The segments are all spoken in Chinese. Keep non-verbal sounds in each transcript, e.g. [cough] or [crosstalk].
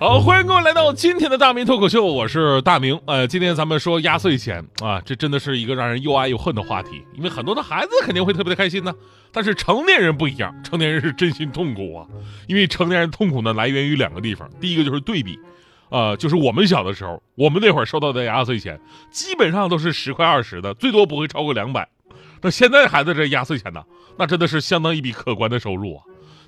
好，欢迎各位来到今天的大明脱口秀，我是大明。呃，今天咱们说压岁钱。啊，这真的是一个让人又爱又恨的话题，因为很多的孩子肯定会特别的开心呢，但是成年人不一样，成年人是真心痛苦啊，因为成年人痛苦呢来源于两个地方，第一个就是对比，呃，就是我们小的时候，我们那会儿收到的压岁钱基本上都是十块二十的，最多不会超过两百，那现在孩子这压岁钱呢，那真的是相当一笔可观的收入啊，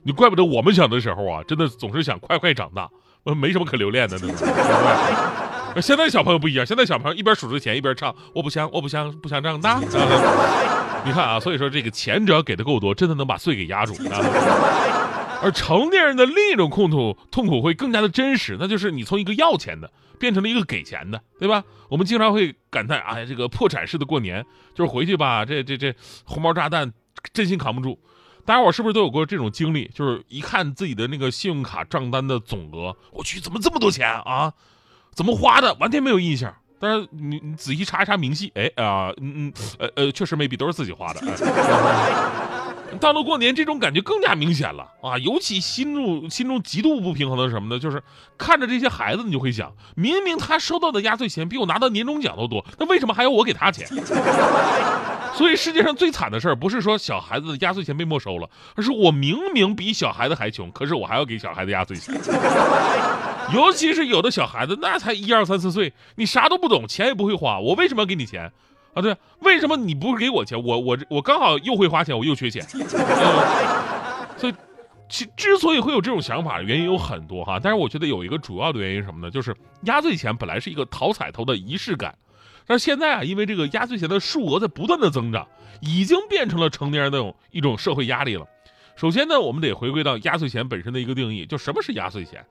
你怪不得我们小的时候啊，真的总是想快快长大。呃，没什么可留恋的？[laughs] 现在小朋友不一样，现在小朋友一边数着钱一边唱，我不想，我不想，不想长大。[laughs] [laughs] 你看啊，所以说这个钱只要给的够多，真的能把岁给压住。而成年人的另一种痛苦，痛苦会更加的真实，那就是你从一个要钱的变成了一个给钱的，对吧？我们经常会感叹，哎，这个破产式的过年，就是回去吧，这这这红包炸弹，真心扛不住。大家伙是不是都有过这种经历？就是一看自己的那个信用卡账单的总额，我去，怎么这么多钱啊？怎么花的？完全没有印象。但是你你仔细查一查明细，哎啊，嗯嗯，呃呃，确实没笔都是自己花的。到了过年，这种感觉更加明显了啊！尤其心中心中极度不平衡的是什么呢？就是看着这些孩子，你就会想，明明他收到的压岁钱比我拿到年终奖都多，那为什么还要我给他钱？所以世界上最惨的事儿，不是说小孩子的压岁钱被没收了，而是我明明比小孩子还穷，可是我还要给小孩子压岁钱。[laughs] 尤其是有的小孩子，那才一二三四岁，你啥都不懂，钱也不会花，我为什么要给你钱？啊，对，为什么你不给我钱？我我我刚好又会花钱，我又缺钱，所以，其之所以会有这种想法，原因有很多哈。但是我觉得有一个主要的原因是什么呢？就是压岁钱本来是一个讨彩头的仪式感，但是现在啊，因为这个压岁钱的数额在不断的增长，已经变成了成年人的一种社会压力了。首先呢，我们得回归到压岁钱本身的一个定义，就什么是压岁钱？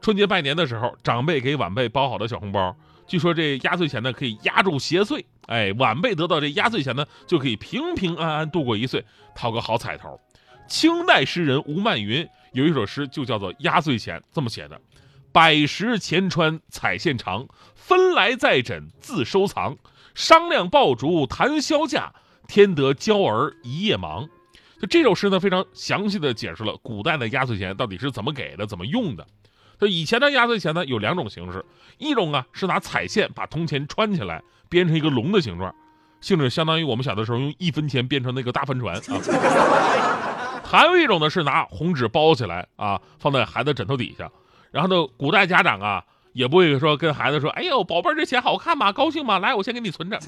春节拜年的时候，长辈给晚辈包好的小红包。据说这压岁钱呢可以压住邪祟，哎，晚辈得到这压岁钱呢就可以平平安安度过一岁，讨个好彩头。清代诗人吴曼云有一首诗就叫做《压岁钱》，这么写的：百十钱穿彩线长，分来再枕自收藏。商量爆竹谈销价，添得娇儿一夜忙。就这首诗呢，非常详细的解释了古代的压岁钱到底是怎么给的，怎么用的。就以前的压岁钱呢，有两种形式，一种啊是拿彩线把铜钱穿起来，编成一个龙的形状，性质相当于我们小的时候用一分钱编成那个大帆船啊。[laughs] 还有一种呢是拿红纸包起来啊，放在孩子枕头底下，然后呢，古代家长啊。也不会说跟孩子说：“哎呦，宝贝儿，这钱好看吗？高兴吗？来，我先给你存着。”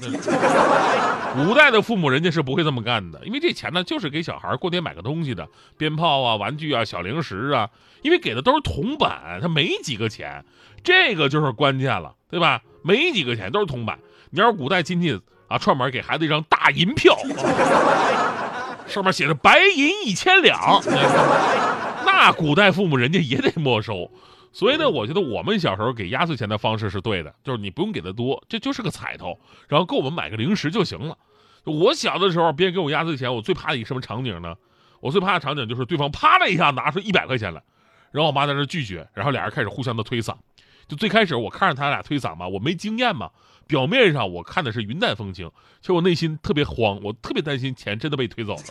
古代的父母人家是不会这么干的，因为这钱呢就是给小孩过年买个东西的，鞭炮啊、玩具啊、小零食啊。因为给的都是铜板，他没几个钱，这个就是关键了，对吧？没几个钱都是铜板。你要是古代亲戚啊，串门给孩子一张大银票，上面写着“白银一千两”，那古代父母人家也得没收。所以呢，我觉得我们小时候给压岁钱的方式是对的，就是你不用给的多，这就是个彩头，然后够我们买个零食就行了。我小的时候，别人给我压岁钱，我最怕的一个什么场景呢？我最怕的场景就是对方啪的一下拿出一百块钱来，然后我妈在那拒绝，然后俩人开始互相的推搡。就最开始我看着他俩推搡嘛，我没经验嘛，表面上我看的是云淡风轻，其实我内心特别慌，我特别担心钱真的被推走了。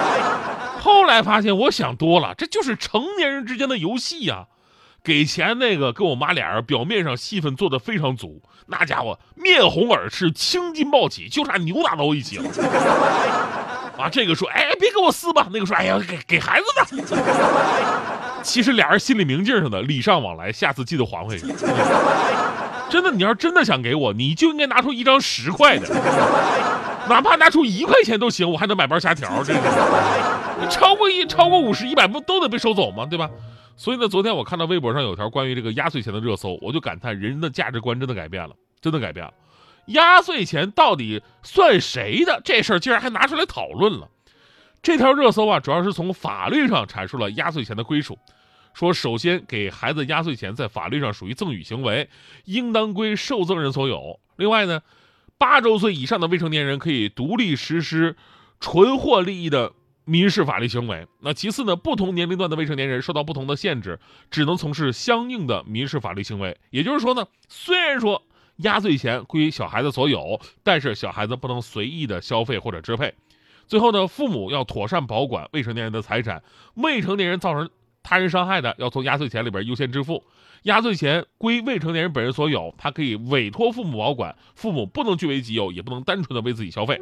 [laughs] 后来发现我想多了，这就是成年人之间的游戏呀。给钱那个跟我妈俩人表面上戏份做的非常足，那家伙面红耳赤，青筋暴起，就差扭打到一起了。[laughs] 啊，这个说，哎，别跟我撕吧。那个说，哎呀，给给孩子的。其实俩人心里明镜似的，礼尚往来，下次记得还回去。真的，你要真的想给我，你就应该拿出一张十块的，哪怕拿出一块钱都行，我还能买包虾条。这个，超过一超过五十、一百不都得被收走吗？对吧？所以呢，昨天我看到微博上有条关于这个压岁钱的热搜，我就感叹人的价值观真的改变了，真的改变了。压岁钱到底算谁的？这事儿竟然还拿出来讨论了。这条热搜啊，主要是从法律上阐述了压岁钱的归属，说首先给孩子压岁钱在法律上属于赠与行为，应当归受赠人所有。另外呢，八周岁以上的未成年人可以独立实施纯获利益的民事法律行为。那其次呢，不同年龄段的未成年人受到不同的限制，只能从事相应的民事法律行为。也就是说呢，虽然说压岁钱归小孩子所有，但是小孩子不能随意的消费或者支配。最后呢，父母要妥善保管未成年人的财产，未成年人造成他人伤害的，要从压岁钱里边优先支付。压岁钱归未成年人本人所有，他可以委托父母保管，父母不能据为己有，也不能单纯的为自己消费。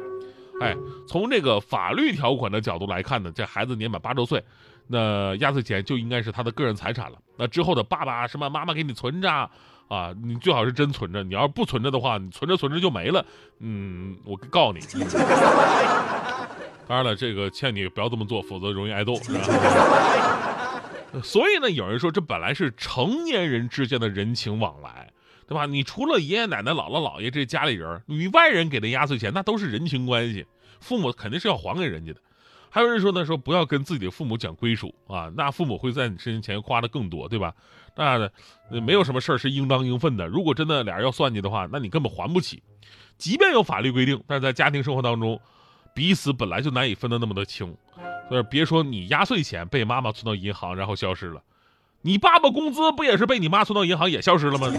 哎，从这个法律条款的角度来看呢，这孩子年满八周岁，那压岁钱就应该是他的个人财产了。那之后的爸爸什么妈妈给你存着啊，你最好是真存着，你要是不存着的话，你存着存着就没了，嗯，我告诉你。当然了，这个劝你不要这么做，否则容易挨揍，[laughs] 所以呢，有人说这本来是成年人之间的人情往来，对吧？你除了爷爷奶奶、姥姥姥爷这家里人，你外人给的压岁钱，那都是人情关系，父母肯定是要还给人家的。还有人说呢，说不要跟自己的父母讲归属啊，那父母会在你身前花的更多，对吧？那没有什么事儿是应当应分的。如果真的俩人要算计的话，那你根本还不起。即便有法律规定，但是在家庭生活当中。彼此本来就难以分得那么的清，所以别说你压岁钱被妈妈存到银行然后消失了，你爸爸工资不也是被你妈存到银行也消失了吗？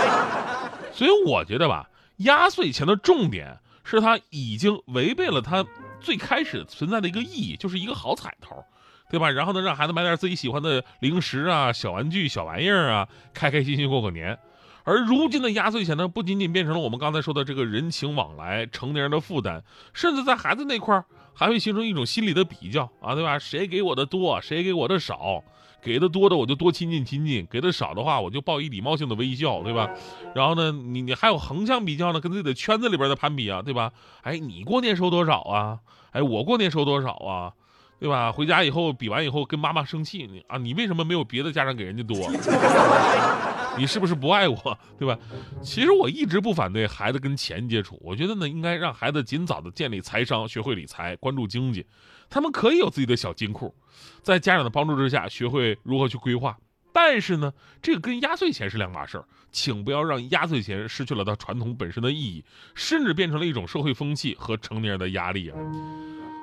[laughs] 所以我觉得吧，压岁钱的重点是它已经违背了它最开始存在的一个意义，就是一个好彩头，对吧？然后呢，让孩子买点自己喜欢的零食啊、小玩具、小玩意儿啊，开开心心过个年。而如今的压岁钱呢，不仅仅变成了我们刚才说的这个人情往来、成年人的负担，甚至在孩子那块儿还会形成一种心理的比较啊，对吧？谁给我的多，谁给我的少？给的多的我就多亲近亲近，给的少的话我就报以礼貌性的微笑，对吧？然后呢，你你还有横向比较呢，跟自己的圈子里边的攀比啊，对吧？哎，你过年收多少啊？哎，我过年收多少啊？对吧？回家以后比完以后跟妈妈生气，你啊，你为什么没有别的家长给人家多？[laughs] 你是不是不爱我？对吧？其实我一直不反对孩子跟钱接触，我觉得呢，应该让孩子尽早的建立财商，学会理财，关注经济。他们可以有自己的小金库，在家长的帮助之下，学会如何去规划。但是呢，这个跟压岁钱是两码事儿，请不要让压岁钱失去了它传统本身的意义，甚至变成了一种社会风气和成年人的压力啊。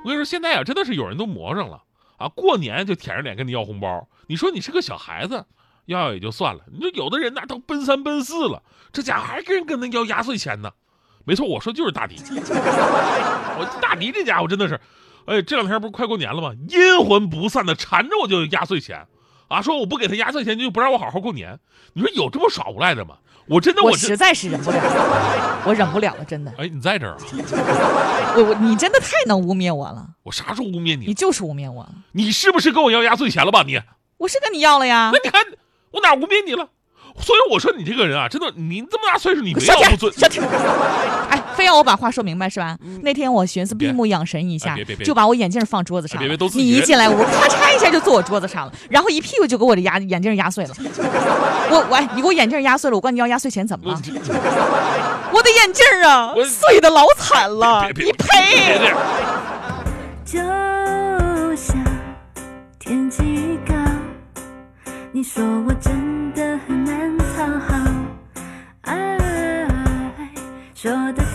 我跟你说，现在啊，真的是有人都魔上了啊！过年就舔着脸跟你要红包，你说你是个小孩子，要要也就算了，你说有的人那都奔三奔四了，这家伙还跟人跟他要压岁钱呢。没错，我说就是大迪，[laughs] 我大迪这家伙真的是，哎，这两天不是快过年了吗？阴魂不散的缠着我就压岁钱，啊，说我不给他压岁钱就不让我好好过年。你说有这么耍无赖的吗？我真的，我实在是忍不了，我忍不了了，真的。哎，你在这儿啊？我我，你真的太能污蔑我了。我啥时候污蔑你？你就是污蔑我了。你是不是跟我要压岁钱了吧？你？我是跟你要了呀。那你看我哪污蔑你了？所以我说你这个人啊，真的，你这么大岁数，你没要不尊。小天，哎，非要我把话说明白是吧？那天我寻思闭目养神一下，就把我眼镜放桌子上。别别都你一进来，我咔嚓一下就坐我桌子上了，然后一屁股就给我的压眼镜压碎了。我喂，你给我眼镜压碎了，我管你要压岁钱怎么了？我的眼镜啊，碎的老惨了，你赔。就像天气高，你说我真的很难讨好，爱说的。